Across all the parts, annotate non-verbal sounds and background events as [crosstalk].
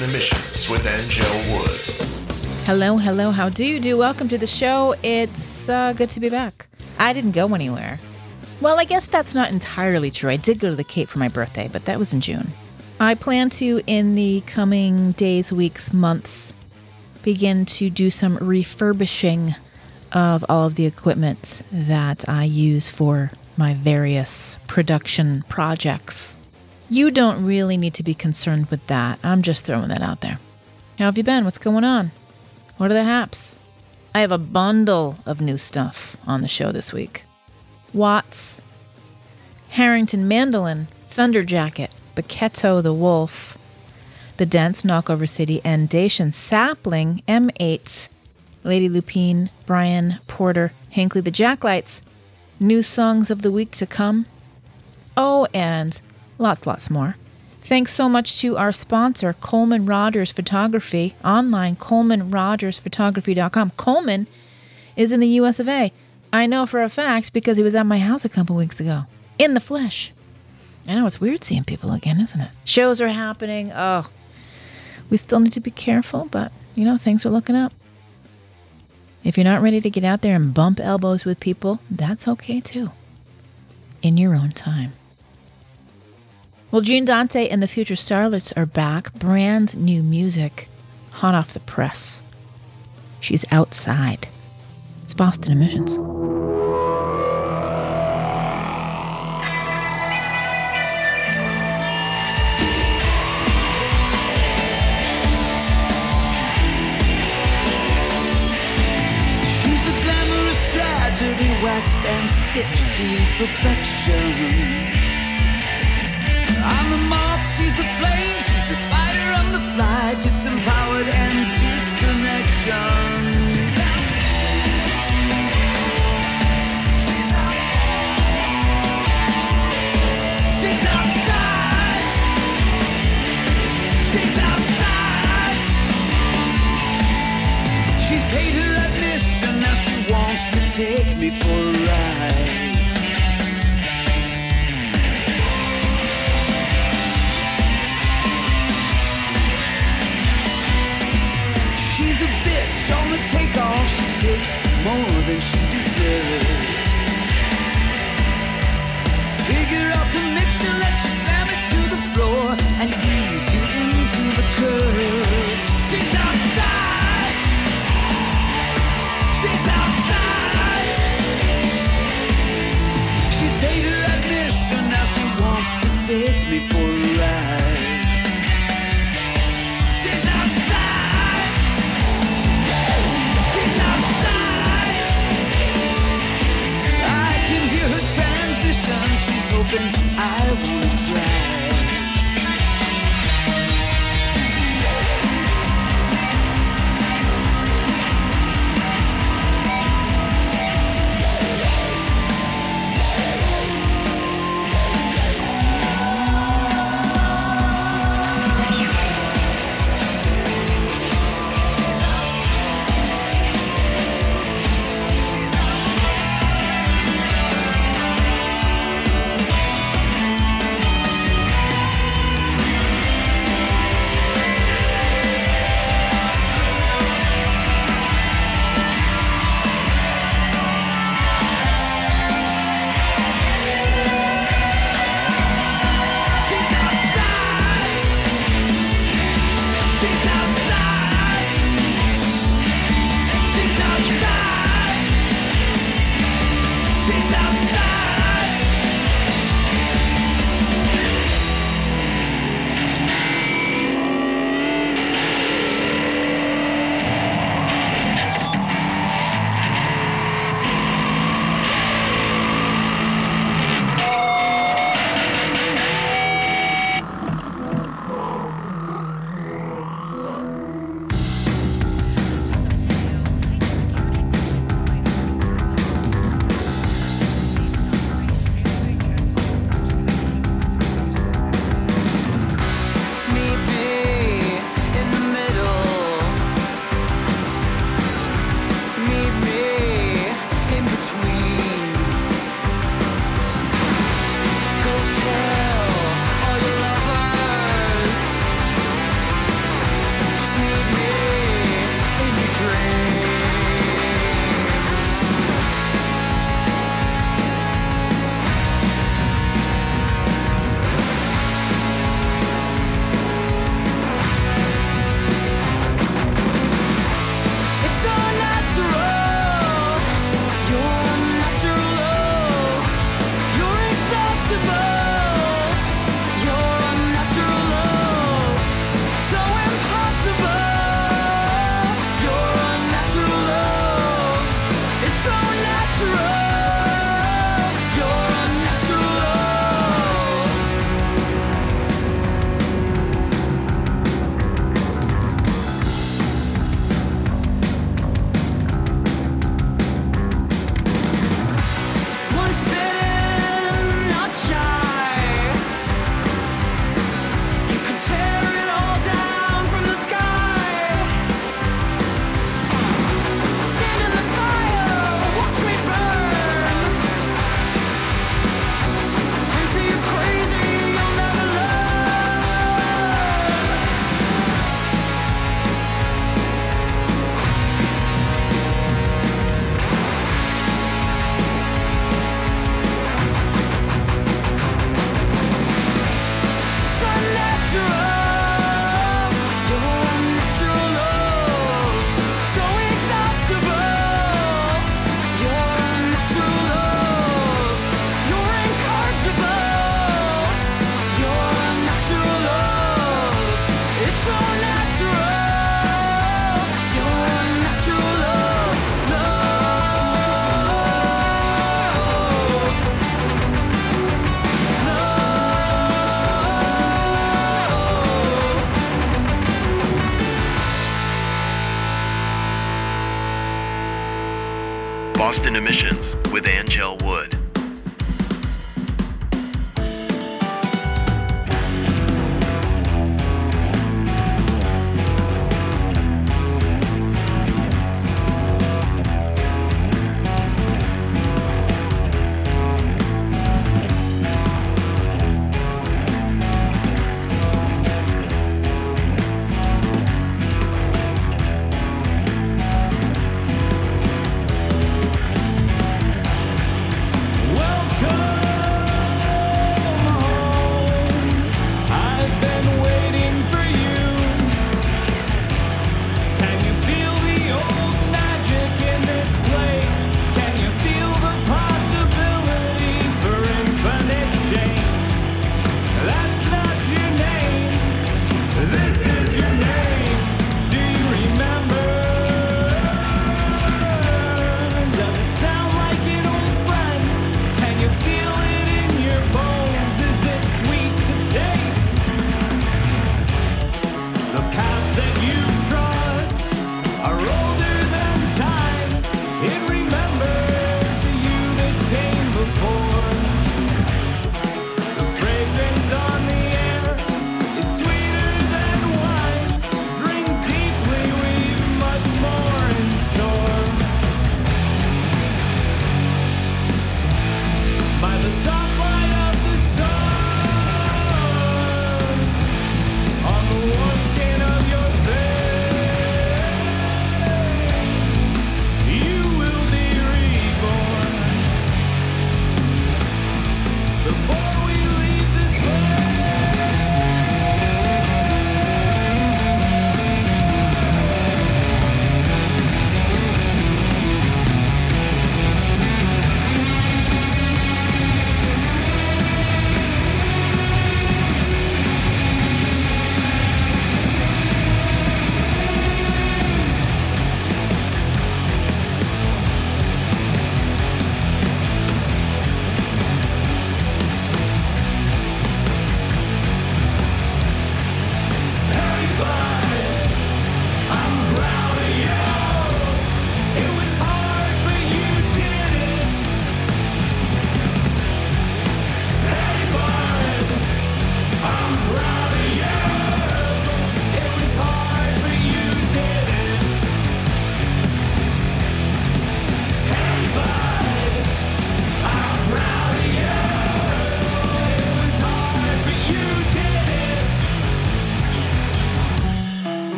Emissions with Angel Wood. Hello, hello, how do you do? Welcome to the show. It's uh, good to be back. I didn't go anywhere. Well, I guess that's not entirely true. I did go to the Cape for my birthday, but that was in June. I plan to, in the coming days, weeks, months, begin to do some refurbishing of all of the equipment that I use for my various production projects. You don't really need to be concerned with that. I'm just throwing that out there. How have you been? What's going on? What are the haps? I have a bundle of new stuff on the show this week. Watts, Harrington Mandolyn, Thunder Jacket, Boketto the Wolf, The Dents, Knock Over City, Endation Sapling, M8, Lady Lupine, Bryan Porter, Hinkley the Jacklights, new songs of the week to come. Oh, and lots, lots more. Thanks so much to our sponsor, Coleman Rogers Photography, online, ColemanRogersPhotography.com. Coleman is in the US of A. I know for a fact because he was at my house a couple weeks ago, in the flesh. I know it's weird seeing people again, isn't it? Shows are happening. Oh, we still need to be careful, but you know, things are looking up. If you're not ready to get out there and bump elbows with people, that's okay too. In your own time. Well, Gene Dante and the Future Starlets are back. Brand new music, hot off the press. She's outside. It's Boston Emissions. She's a glamorous tragedy, waxed and stitched to perfection. The flame, she's the spider, I'm the fly, disempowered and disconnection.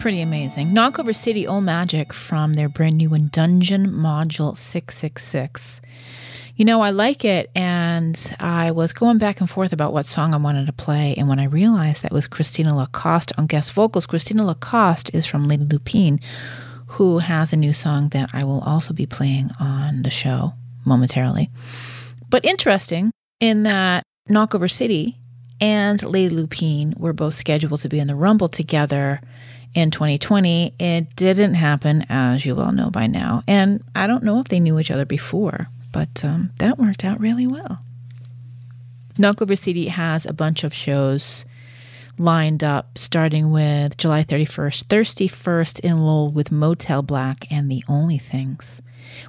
Pretty amazing. Knock Over City Old Magic from their brand new one, Dungeon Module 666. You know, I like it, and I was going back and forth about what song I wanted to play. And when I realized that was Christina Lacoste on guest vocals, Christina Lacoste is from Lady Lupine, who has a new song that I will also be playing on the show momentarily. But interesting in that Knock Over City and Lady Lupine were both scheduled to be in the Rumble together in 2020, it didn't happen, as you well know by now. And I don't know if they knew each other before, but um, that worked out really well. Knock Over City has a bunch of shows lined up, starting with July 31st, Thirsty First in Lowell with Motel Black and The Only Things.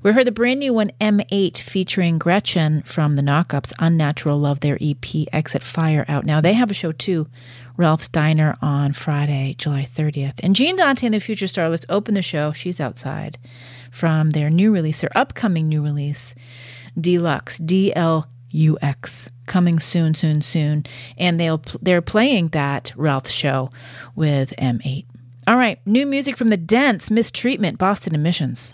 We heard the brand new one, M8, featuring Gretchen from the Knockups, Unnatural Love, their EP, Exit Fire, out now. They have a show too Ralph's Diner, on Friday, July 30th. And Gene Dante and the Future Starlets open the show. She's outside from their new release, their upcoming new release, Deluxe, D L U X, coming soon, soon, soon. And they'll they're playing that Ralph show with M8. All right, new music from the Dents, Mistreatment, Boston Emissions.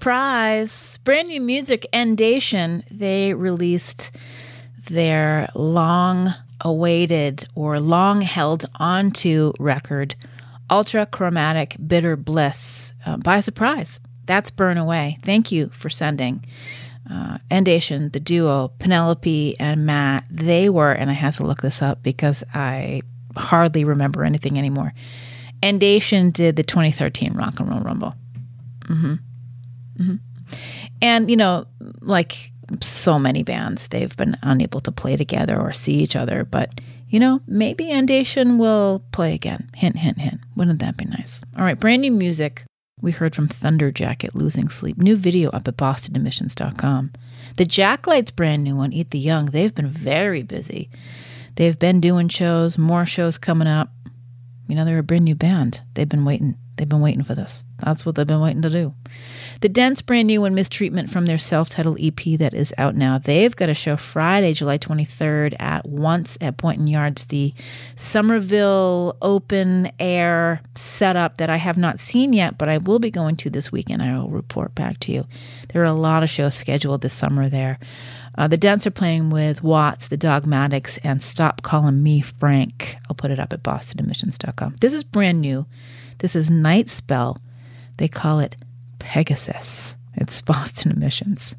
Surprise! Brand new music, Endation. They released their long awaited or long held onto record, Ultra Chromatic Bitter Bliss, uh, by surprise. That's Burn Away. Thank you for sending. Uh, Endation, the duo, Penelope and Matt, they were, and I had to look this up because I hardly remember anything anymore. Endation did the 2013 Rock and Roll Rumble. Mm-hmm. And, you know, like so many bands, they've been unable to play together or see each other. But, you know, maybe Endation will play again. Hint, hint, hint. Wouldn't that be nice? All right, brand new music. We heard from Thunder Jacket, Losing Sleep. New video up at bostonemissions.com. The Jacklights brand new one, Eat the Young. They've been very busy. They've been doing shows, more shows coming up. You know, they're a brand new band. They've been waiting. They've been waiting for this. That's what they've been waiting to do. The Dents brand new and Mistreatment from their self-titled EP that is out now. They've got a show Friday, July 23rd at Once at Boynton Yards, the Somerville open air setup that I have not seen yet, but I will be going to this weekend. I will report back to you. There are a lot of shows scheduled this summer there. Uh, the Dents are playing with Watts, the Dogmatics, and Stop Calling Me Frank. I'll put it up at bostonemissions.com. This is brand new. This is Nightspell. They call it Pegasus. It's [laughs] Boston Emissions.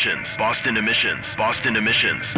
Emissions. Boston emissions. Boston emissions.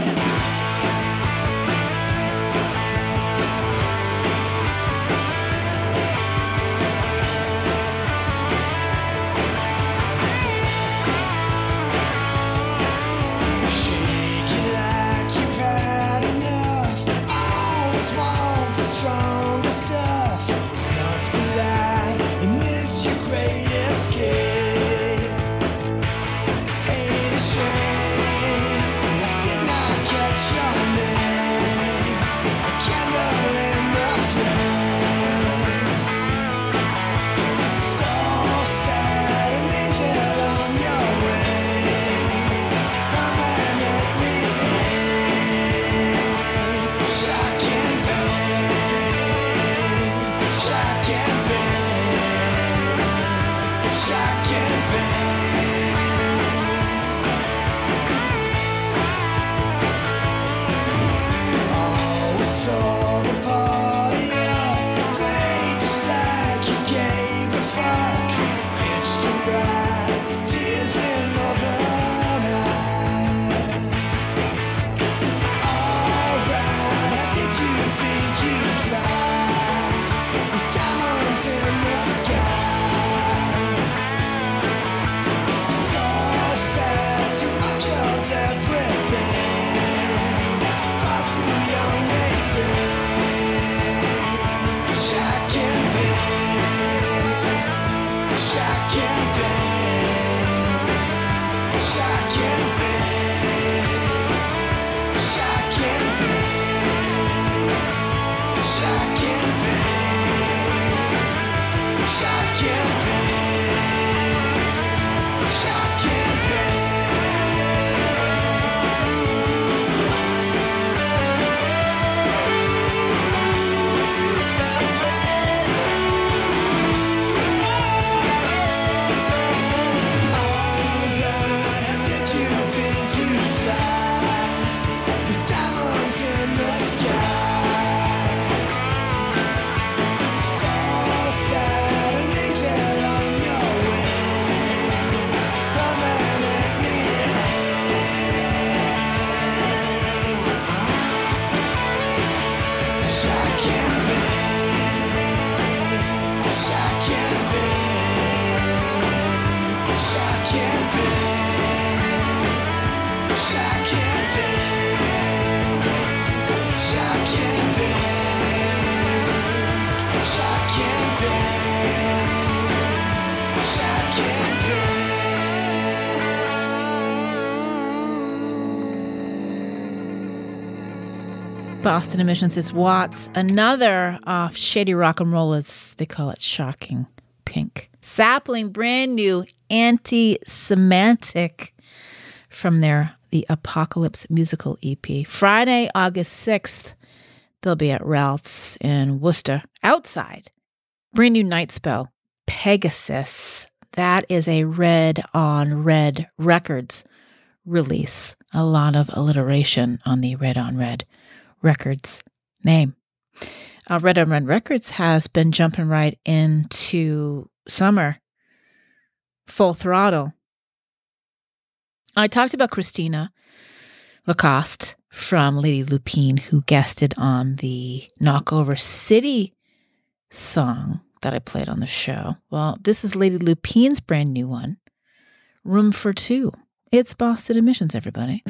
Boston Emissions is Watts, another off Shady Rock and Roll, as they call it, shocking pink. Sapling, brand new anti semantic from their The Apocalypse musical EP. Friday, August 6th, they'll be at Ralph's in Worcester, outside. Brand new Nightspell, Pegasus. That is a red on red records release. A lot of alliteration on the red on red records name. Uh, red on Run records has been jumping right into summer full throttle. I talked about Christina Lacoste from Lady Lupine, who guested on the Knock Over City song that I played on the show. Well, this is Lady Lupine's brand new one, Room for Two. It's Boston Emissions, everybody.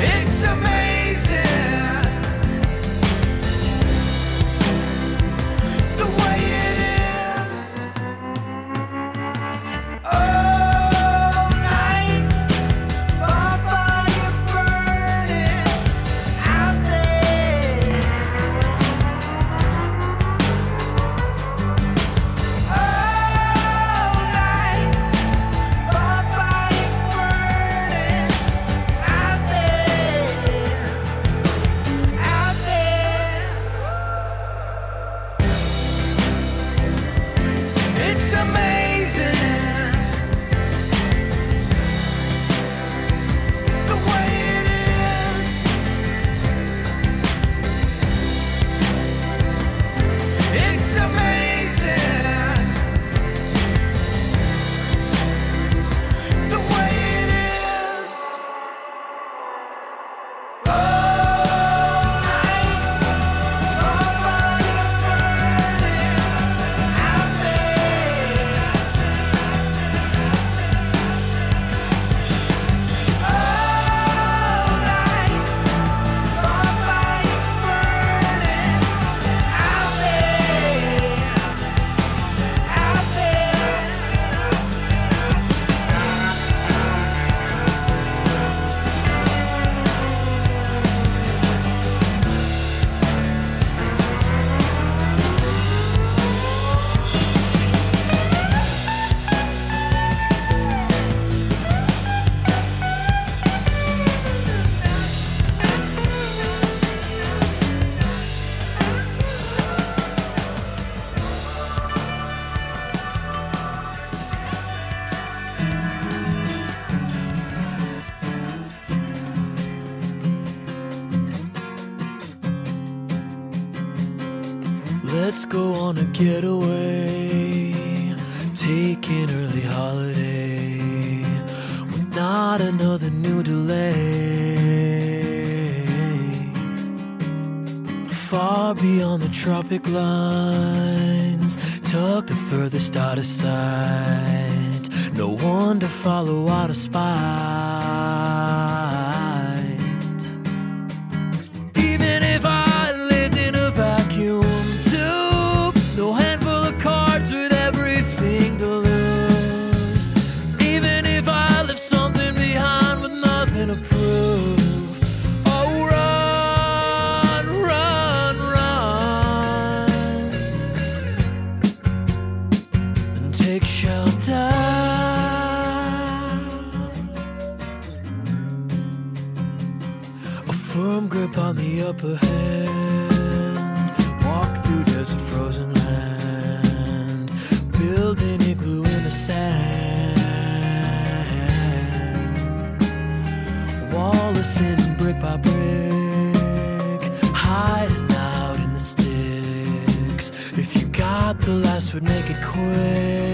It's amazing. Tropic lines, tuck the furthest out of sight. No one to follow out of Take shelter. A firm grip on the upper hand. Walk through desert frozen land. Build an igloo in the sand. Wall in brick by brick. Hiding out in the sticks. If you got the last word, make it quick.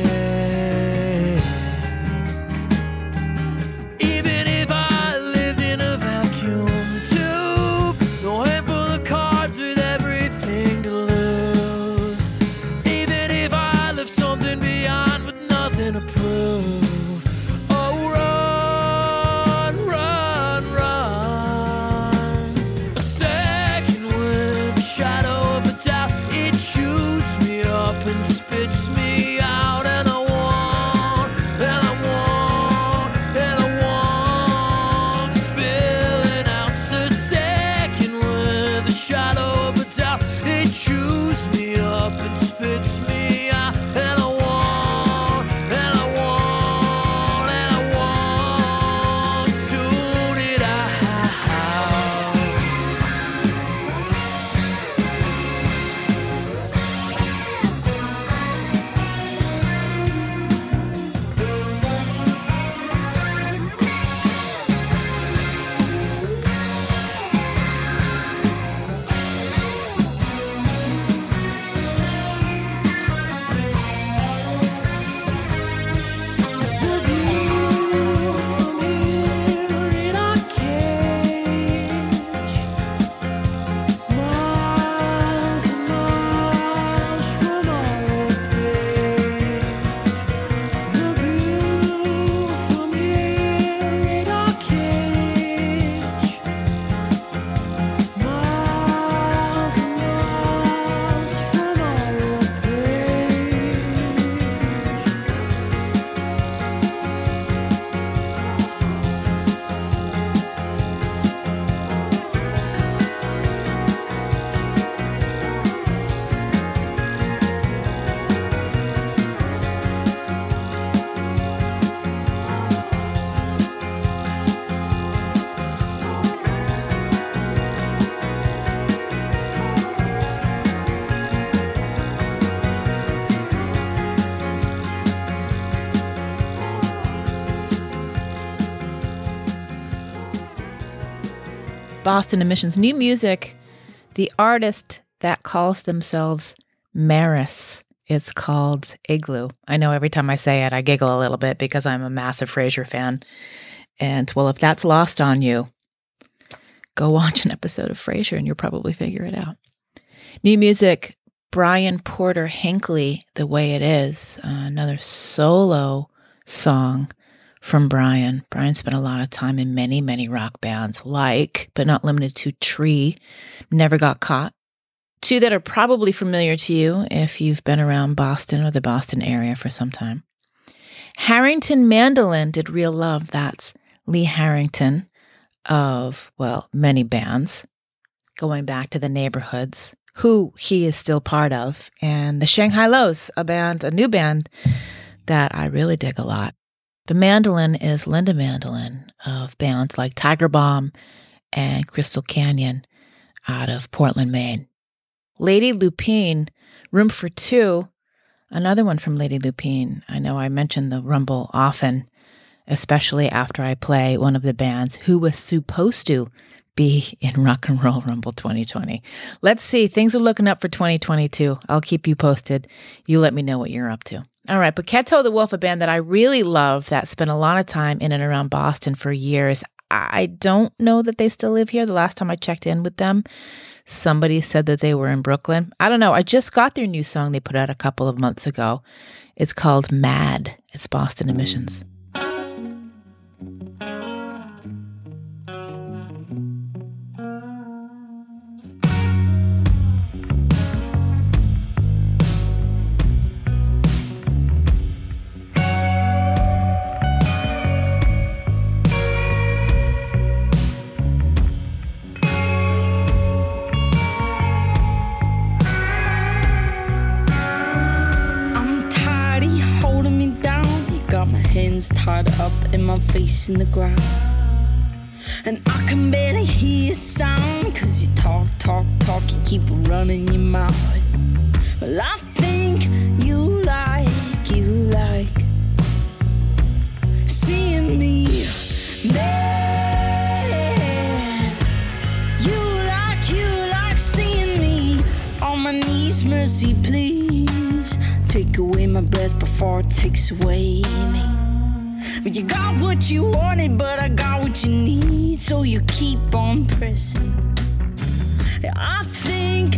Boston Emissions new music. The artist that calls themselves Maris. It's called Igloo. I know every time I say it, I giggle a little bit because I'm a massive Frasier fan. And well, if that's lost on you, go watch an episode of Frasier and you'll probably figure it out. New music, Bryan Porter Hinkley, The Way It Is, uh, another solo song from Bryan. Bryan spent a lot of time in many, many rock bands, like, but not limited to Tree, Never Got Caught. Two that are probably familiar to you if you've been around Boston or the Boston area for some time. Harrington Mandolyn did Real Love. That's Lee Harrington of, well, many bands, going back to the neighborhoods, who he is still part of, and the Shanghai Lows, a band, a new band that I really dig a lot. The Mandolyn is Linda Mandolyn of bands like Tiger Bomb and Crystal Canyon out of Portland, Maine. Lady Lupine, Room for Two, another one from Lady Lupine. I know I mention the Rumble often, especially after I play one of the bands who was supposed to be [laughs] in Rock and Roll Rumble 2020. Let's see. Things are looking up for 2022. I'll keep you posted. You let me know what you're up to. All right, Boketto the Wolf, a band that I really love that spent a lot of time in and around Boston for years. I don't know that they still live here. The last time I checked in with them, somebody said that they were in Brooklyn. I don't know. I just got their new song they put out a couple of months ago. It's called Mad. It's Boston Emissions. Hands tied up and my face in the ground. And I can barely hear your sound. Cause you talk, talk, talk, you keep running your mouth. Well, I think you like, you like seeing me. You like, you like seeing me on my knees, mercy, please. Take away my breath before it takes away me. But you got what you wanted, but I got what you need, so you keep on pressing. I think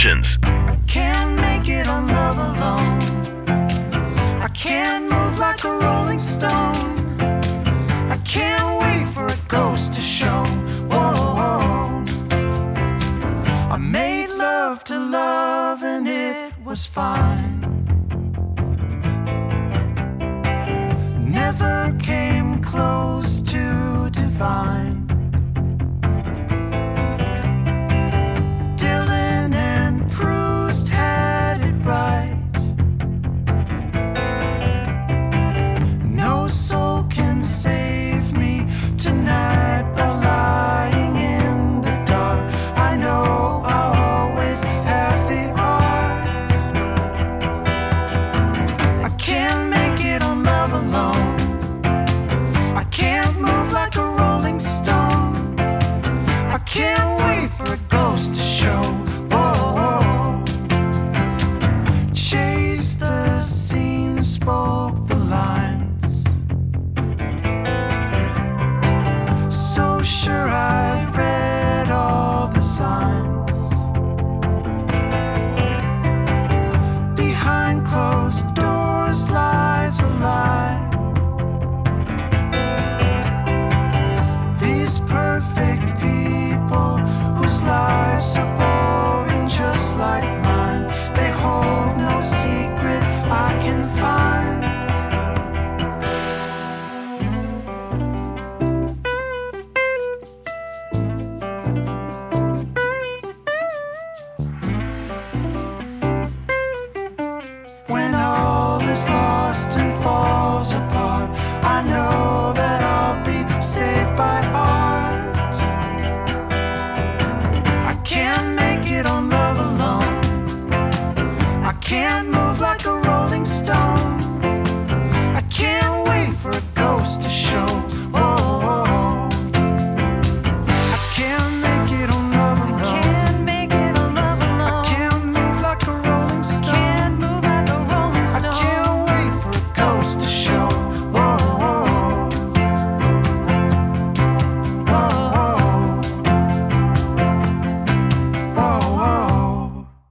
Boston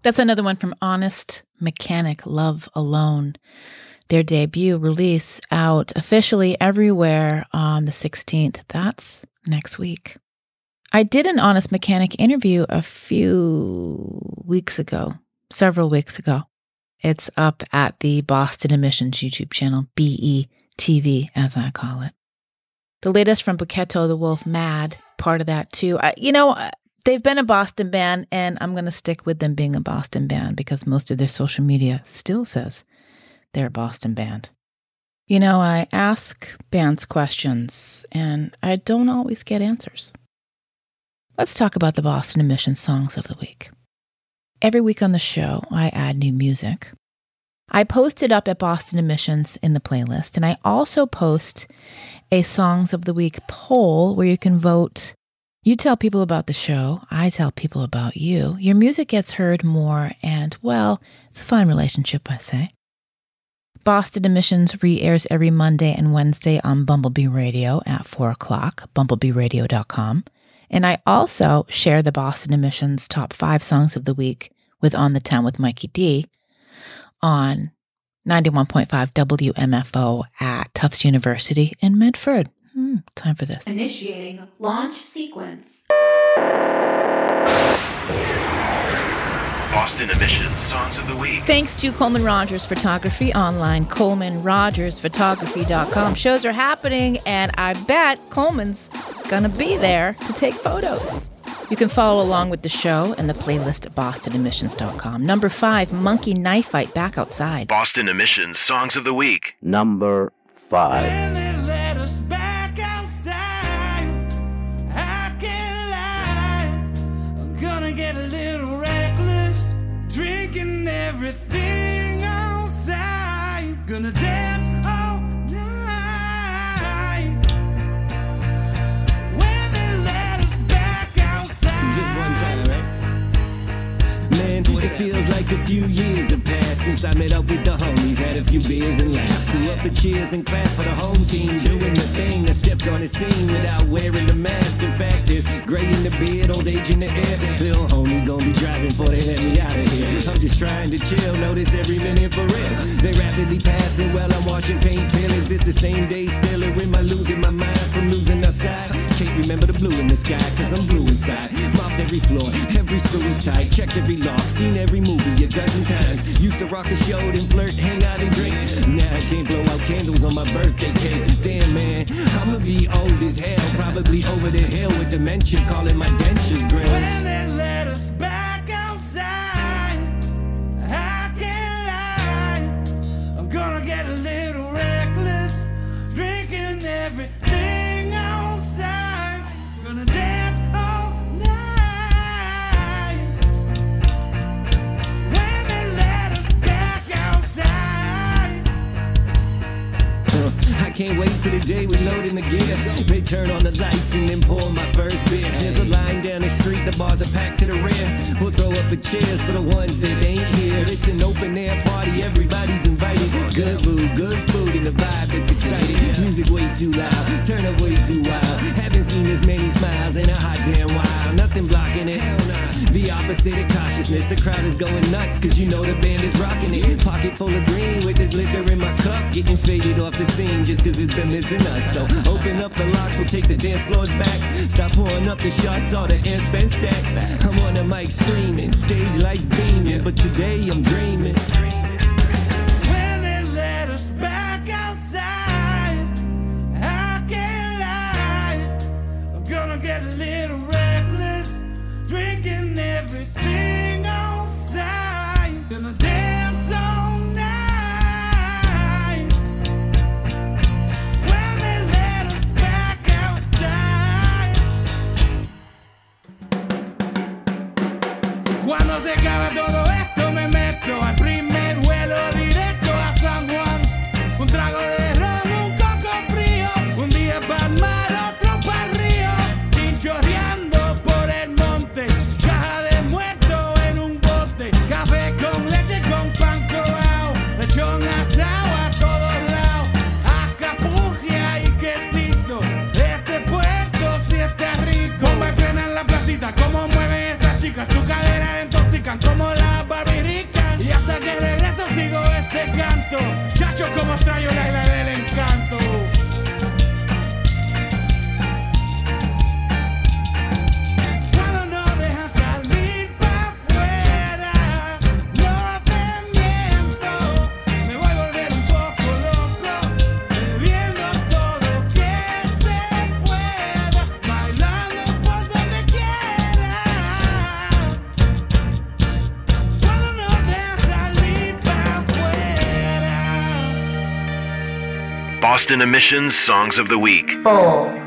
That's another one from Honest Mechanik Love Alone. Their debut release out officially everywhere on the 16th. That's next week. I did an Honest Mechanik interview a few weeks ago, several weeks ago. It's up at the Boston Emissions YouTube channel, BETV, as I call it. The latest from Boketto the Wolf, Mad, part of that too. I, you know, they've been a Boston band, and I'm going to stick with them being a Boston band because most of their social media still says they're a Boston band. You know, I ask bands questions, and I don't always get answers. Let's talk about the Boston Emissions songs of the week. Every week on the show, I add new music. I post it up at Boston Emissions in the playlist, and I also post a Songs of the Week poll where you can vote. You tell people about the show, I tell people about you. Your music gets heard more, and well, it's a fine relationship, I say. Boston Emissions re airs every Monday and Wednesday on Bumblebee Radio at 4 o'clock, bumblebeeradio.com. And I also share the Boston Emissions top five songs of the week with On the Town with Mikey D on 91.5 WMFO at Tufts University in Medford. Hmm, time for this. Initiating launch sequence. Boston Emissions Songs of the Week. Thanks to Coleman Rogers Photography online, ColemanRogersPhotography.com. Shows are happening, and I bet Coleman's gonna be there to take photos. You can follow along with the show and the playlist at BostonEmissions.com. Number five, Monkey Knife Fight Back Outside. Boston Emissions Songs of the Week. Number five. Get a little reckless. Drinking everything outside. Gonna like a few years have passed since I met up with the homies. Had a few beers and laughed. Threw up the cheers and clapped for the home team. Doing the thing. I stepped on the scene without wearing the mask. In fact, there's gray in the beard, old age in the air. Little homie gonna be driving before they let me out of here. I'm just trying to chill. Notice every minute for real. They rapidly passing while I'm watching paint peel. Is this the same day still? Or am I losing my mind from losing outside? Can't remember the blue in the sky, cause I'm blue inside. Mopped every floor, every screw is tight. Checked every lock, seen every movie a dozen times. Used to rock a show, then flirt, hang out and drink. Now I can't blow out candles on my birthday cake. Damn man, I'ma be old as hell. Probably over the hill with dementia, calling my dentures grills. they let us back outside, I can't lie. I'm gonna get a little can't wait for the day we load in the gear. They turn on the lights and then pour my first beer. There's a line down the street, the bars are packed to the rear. We'll throw up a cheers for the ones that ain't here. It's an open air party, everybody's invited. Good mood, good food, and the vibe that's exciting. Music way too loud, turn up way too wild. Haven't seen as many smiles in a hot damn while. Nothing blocking it. The opposite of cautiousness, the crowd is going nuts, cause you know the band is rocking it. Pocket full of green with this liquor in my cup, getting faded off the scene just it's been missing us. So open up the locks, we'll take the dance floors back. Stop pouring up the shots, all the air's been stacked. I'm on the mic screaming, stage lights beaming, but today I'm dreaming. Boston Emissions Songs of the Week. I'm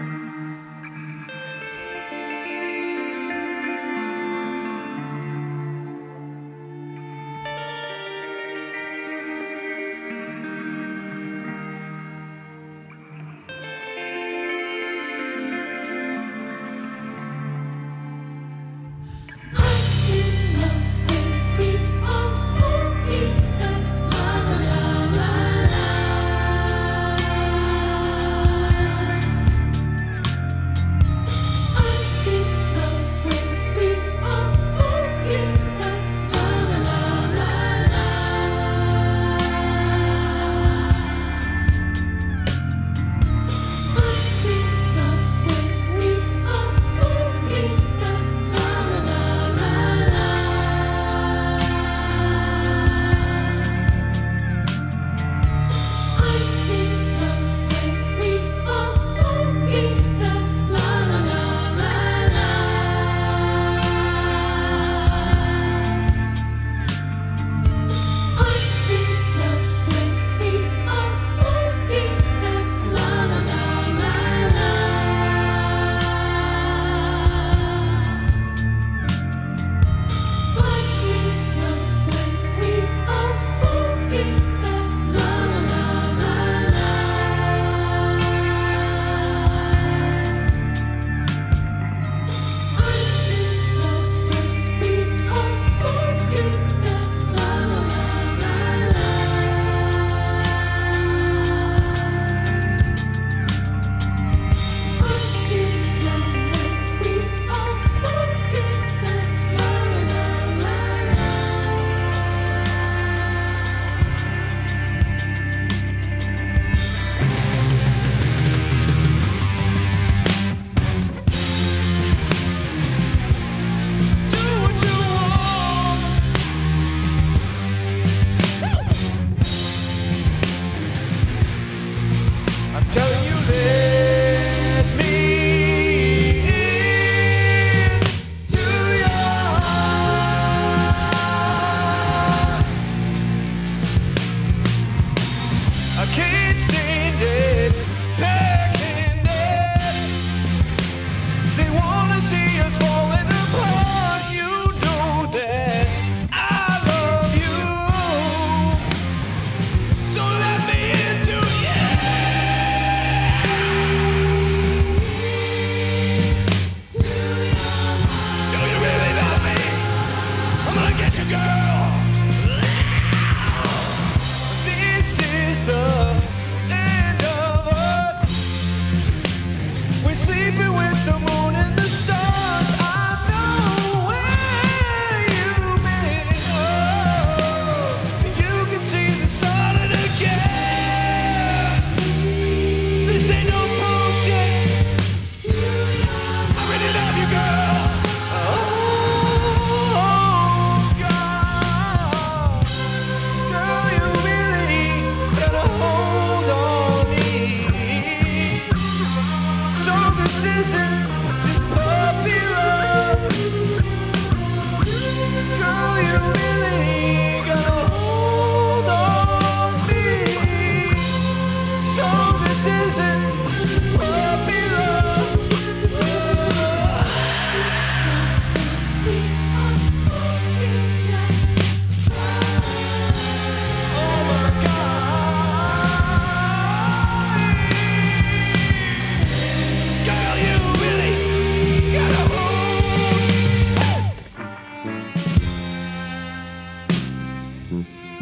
Mm-hmm.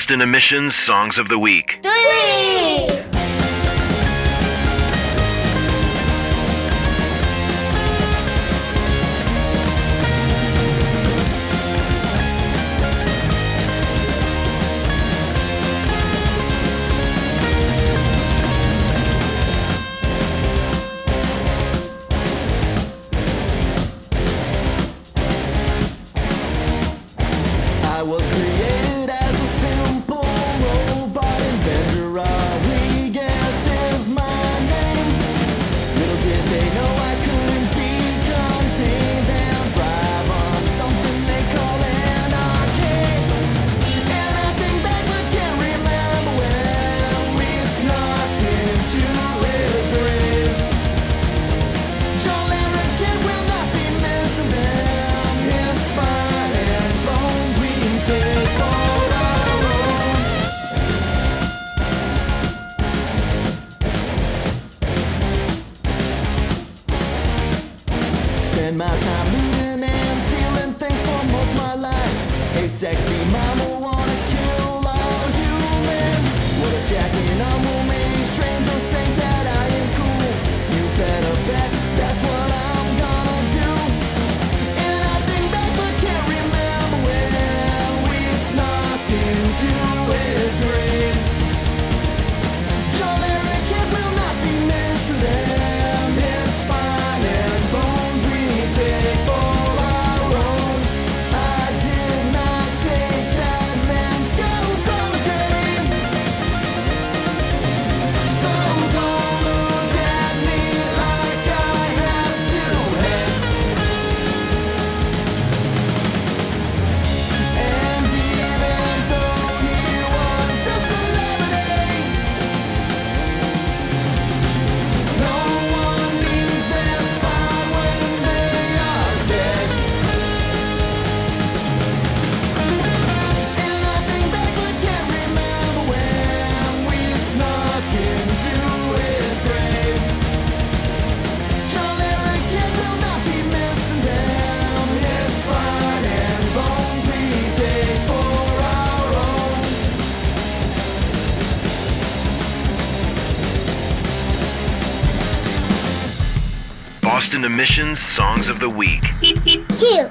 Boston Emissions Songs of the Week. The mission's Songs of the Week. Two.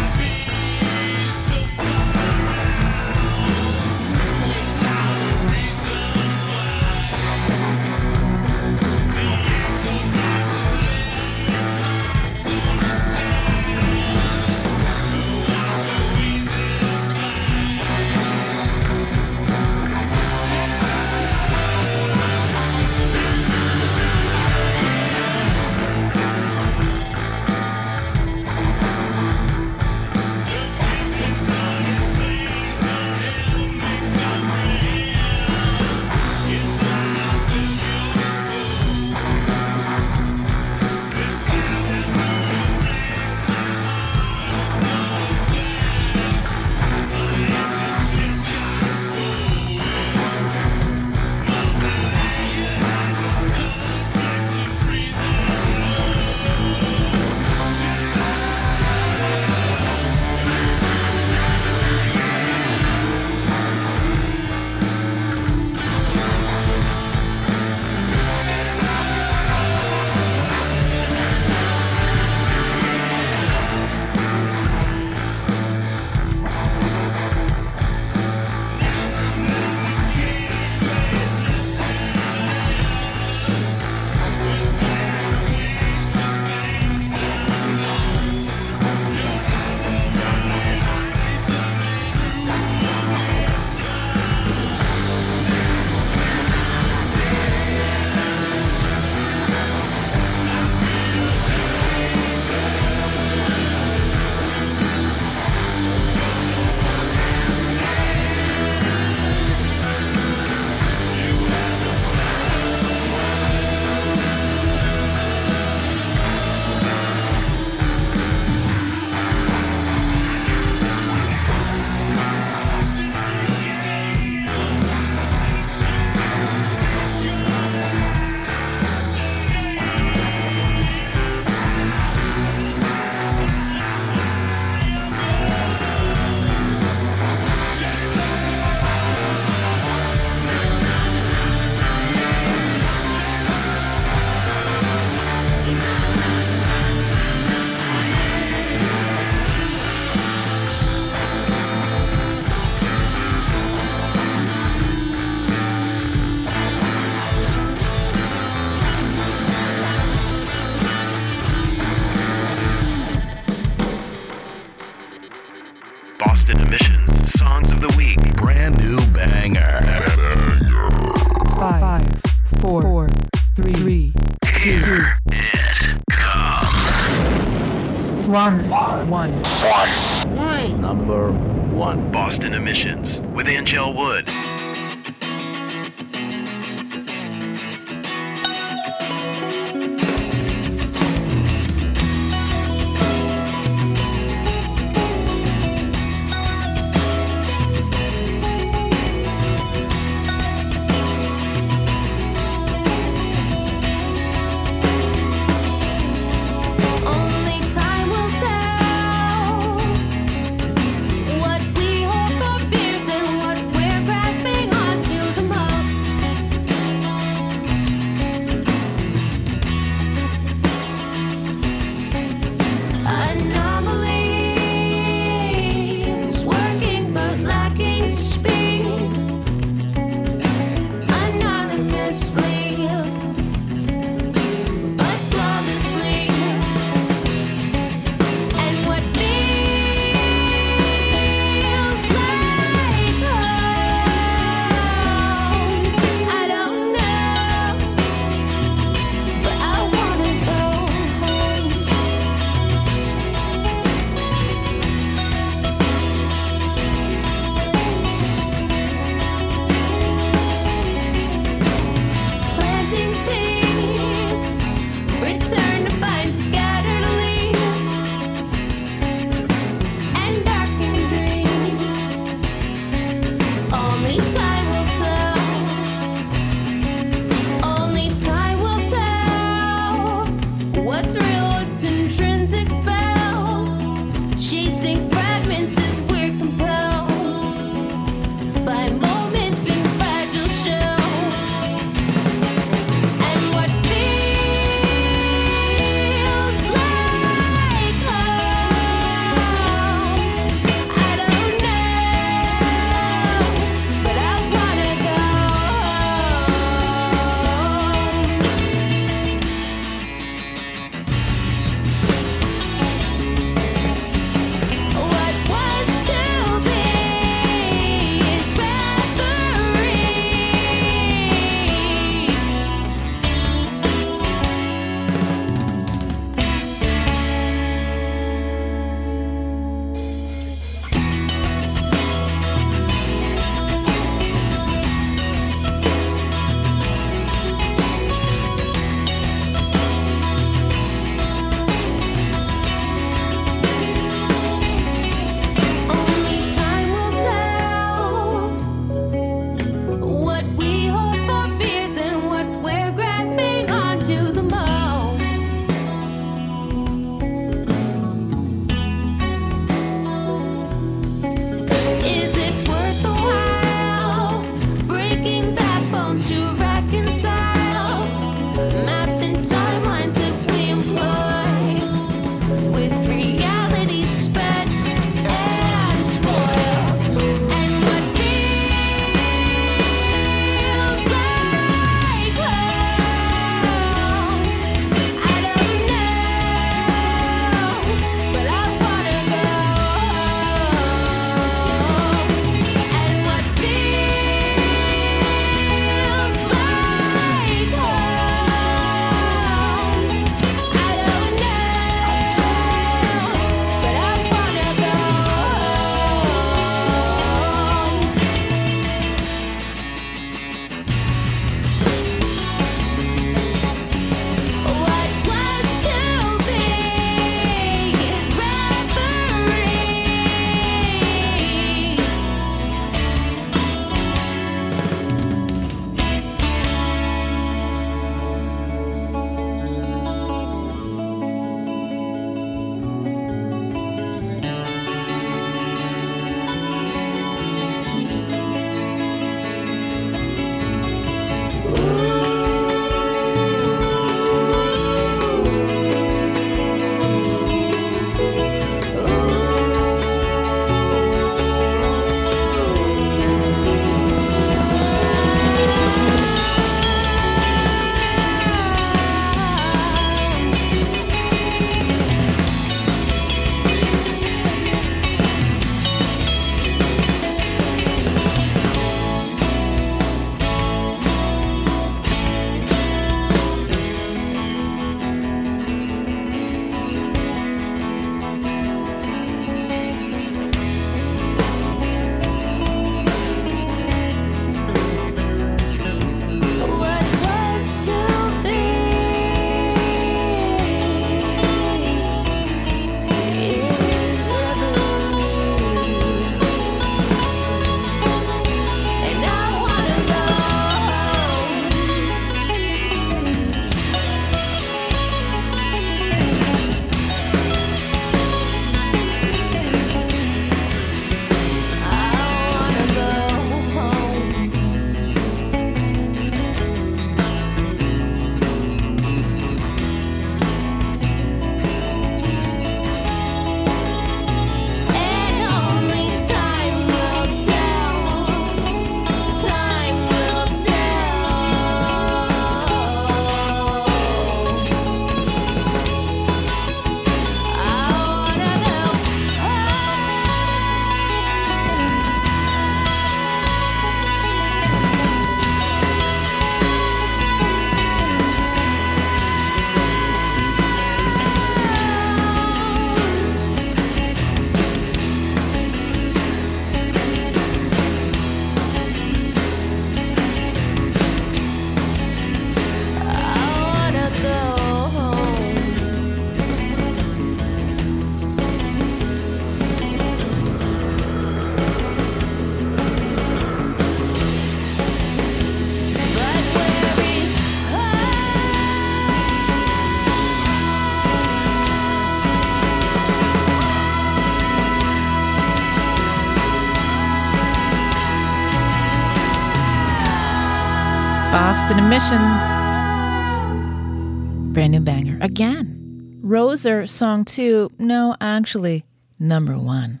Brand new banger. Again. Roser, song two. No, actually, number one.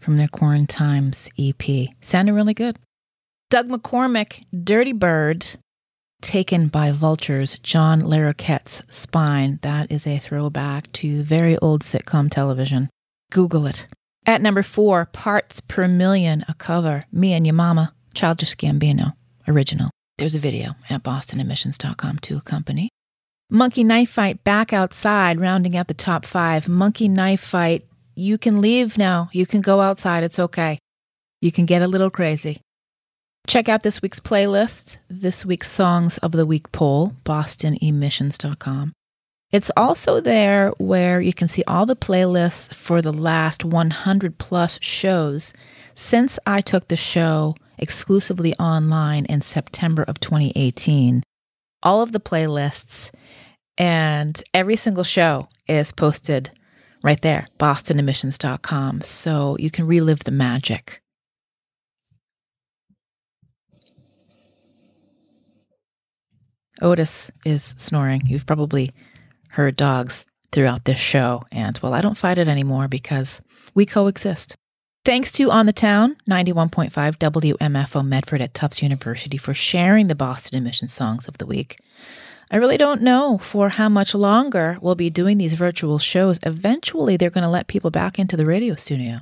From their Quarantimes EP. Sounded really good. Doug McCormick, Dirty Bird, taken by vultures, John Larroquette's Spine. That is a throwback to very old sitcom television. Google it. At number four, Parts Per Million, a cover, Me and Your Mama, Childish Gambino, original. There's a video at bostonemissions.com to accompany. Monkey Knife Fight back outside, rounding out the top five. Monkey Knife Fight, you can leave now. You can go outside. It's okay. You can get a little crazy. Check out this week's playlist, this week's Songs of the Week poll, bostonemissions.com. It's also there where you can see all the playlists for the last 100 plus shows since I took the show exclusively online in September of 2018. All of the playlists and every single show is posted right there, bostonemissions.com, so you can relive the magic. Otis is snoring. You've probably heard dogs throughout this show. And well, I don't fight it anymore because we coexist. Thanks to On the Town, 91.5 WMFO Medford at Tufts University for sharing the Boston Emission Songs of the Week. I really don't know for how much longer we'll be doing these virtual shows. Eventually, they're going to let people back into the radio studio.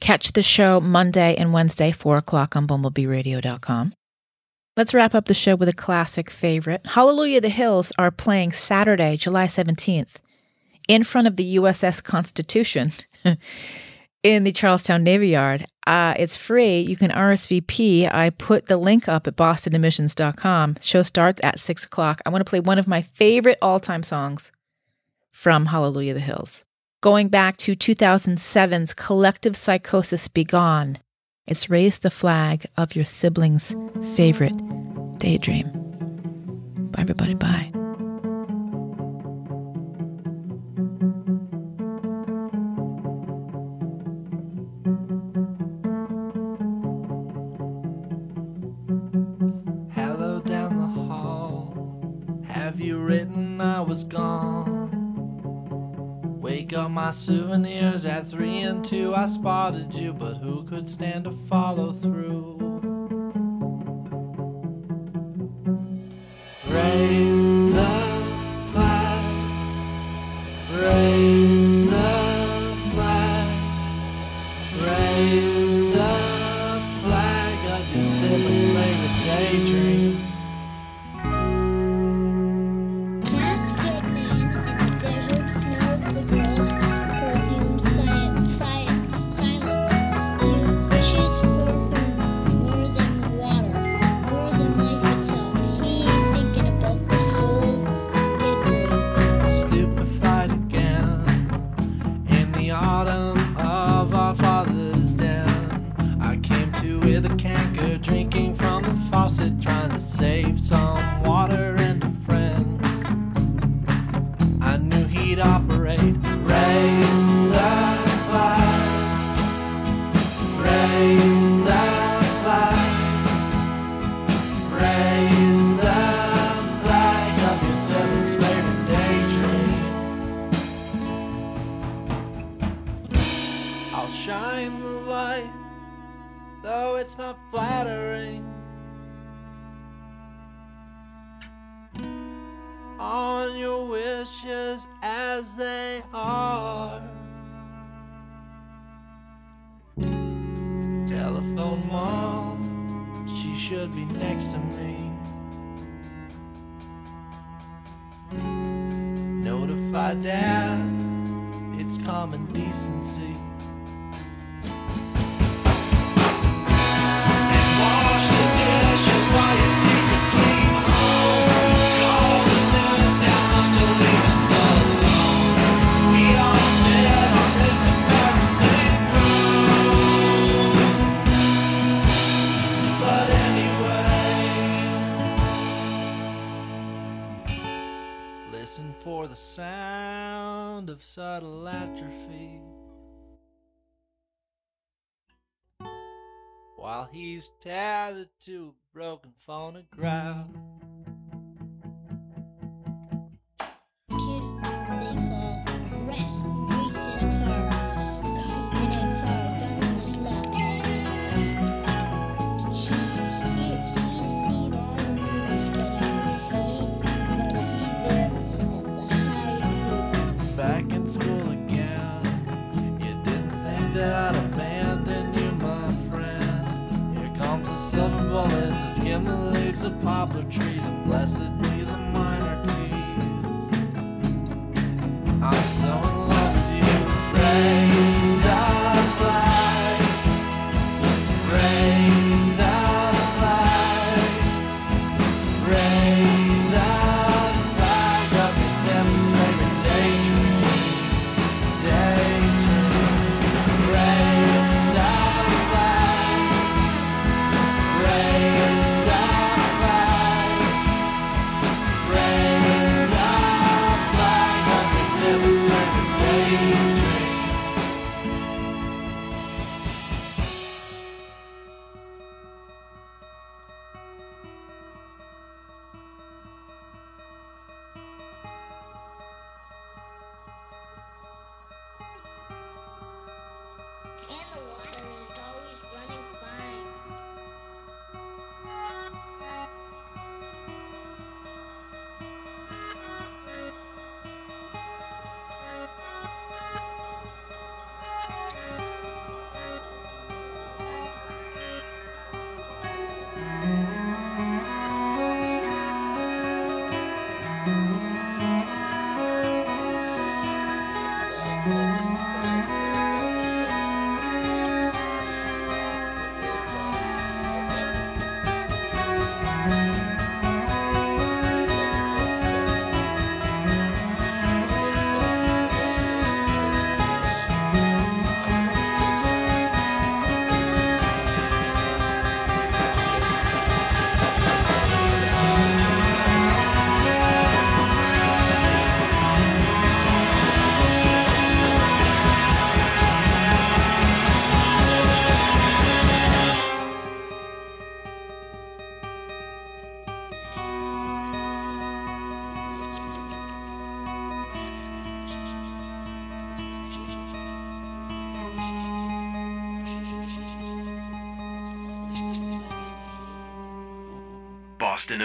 Catch the show Monday and Wednesday, 4 o'clock on bumblebee.radio.com. Let's wrap up the show with a classic favorite. Hallelujah, the Hills are playing Saturday, July 17th, in front of the USS Constitution [laughs] in the Charlestown Navy Yard. Uh, it's free. You can RSVP. I put the link up at bostonemissions.com. The show starts at 6 o'clock. I want to play one of my favorite all time songs from Hallelujah, the Hills. Going back to 2007's Collective Psychosis Begone. It's raised the flag of your sibling's favorite daydream. Bye, everybody. Bye. Souvenirs at three and two. I spotted you, but who could stand to follow through? He's tethered to a broken phonograph.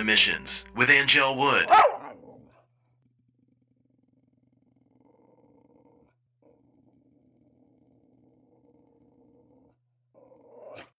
Emissions with Anngelle Wood.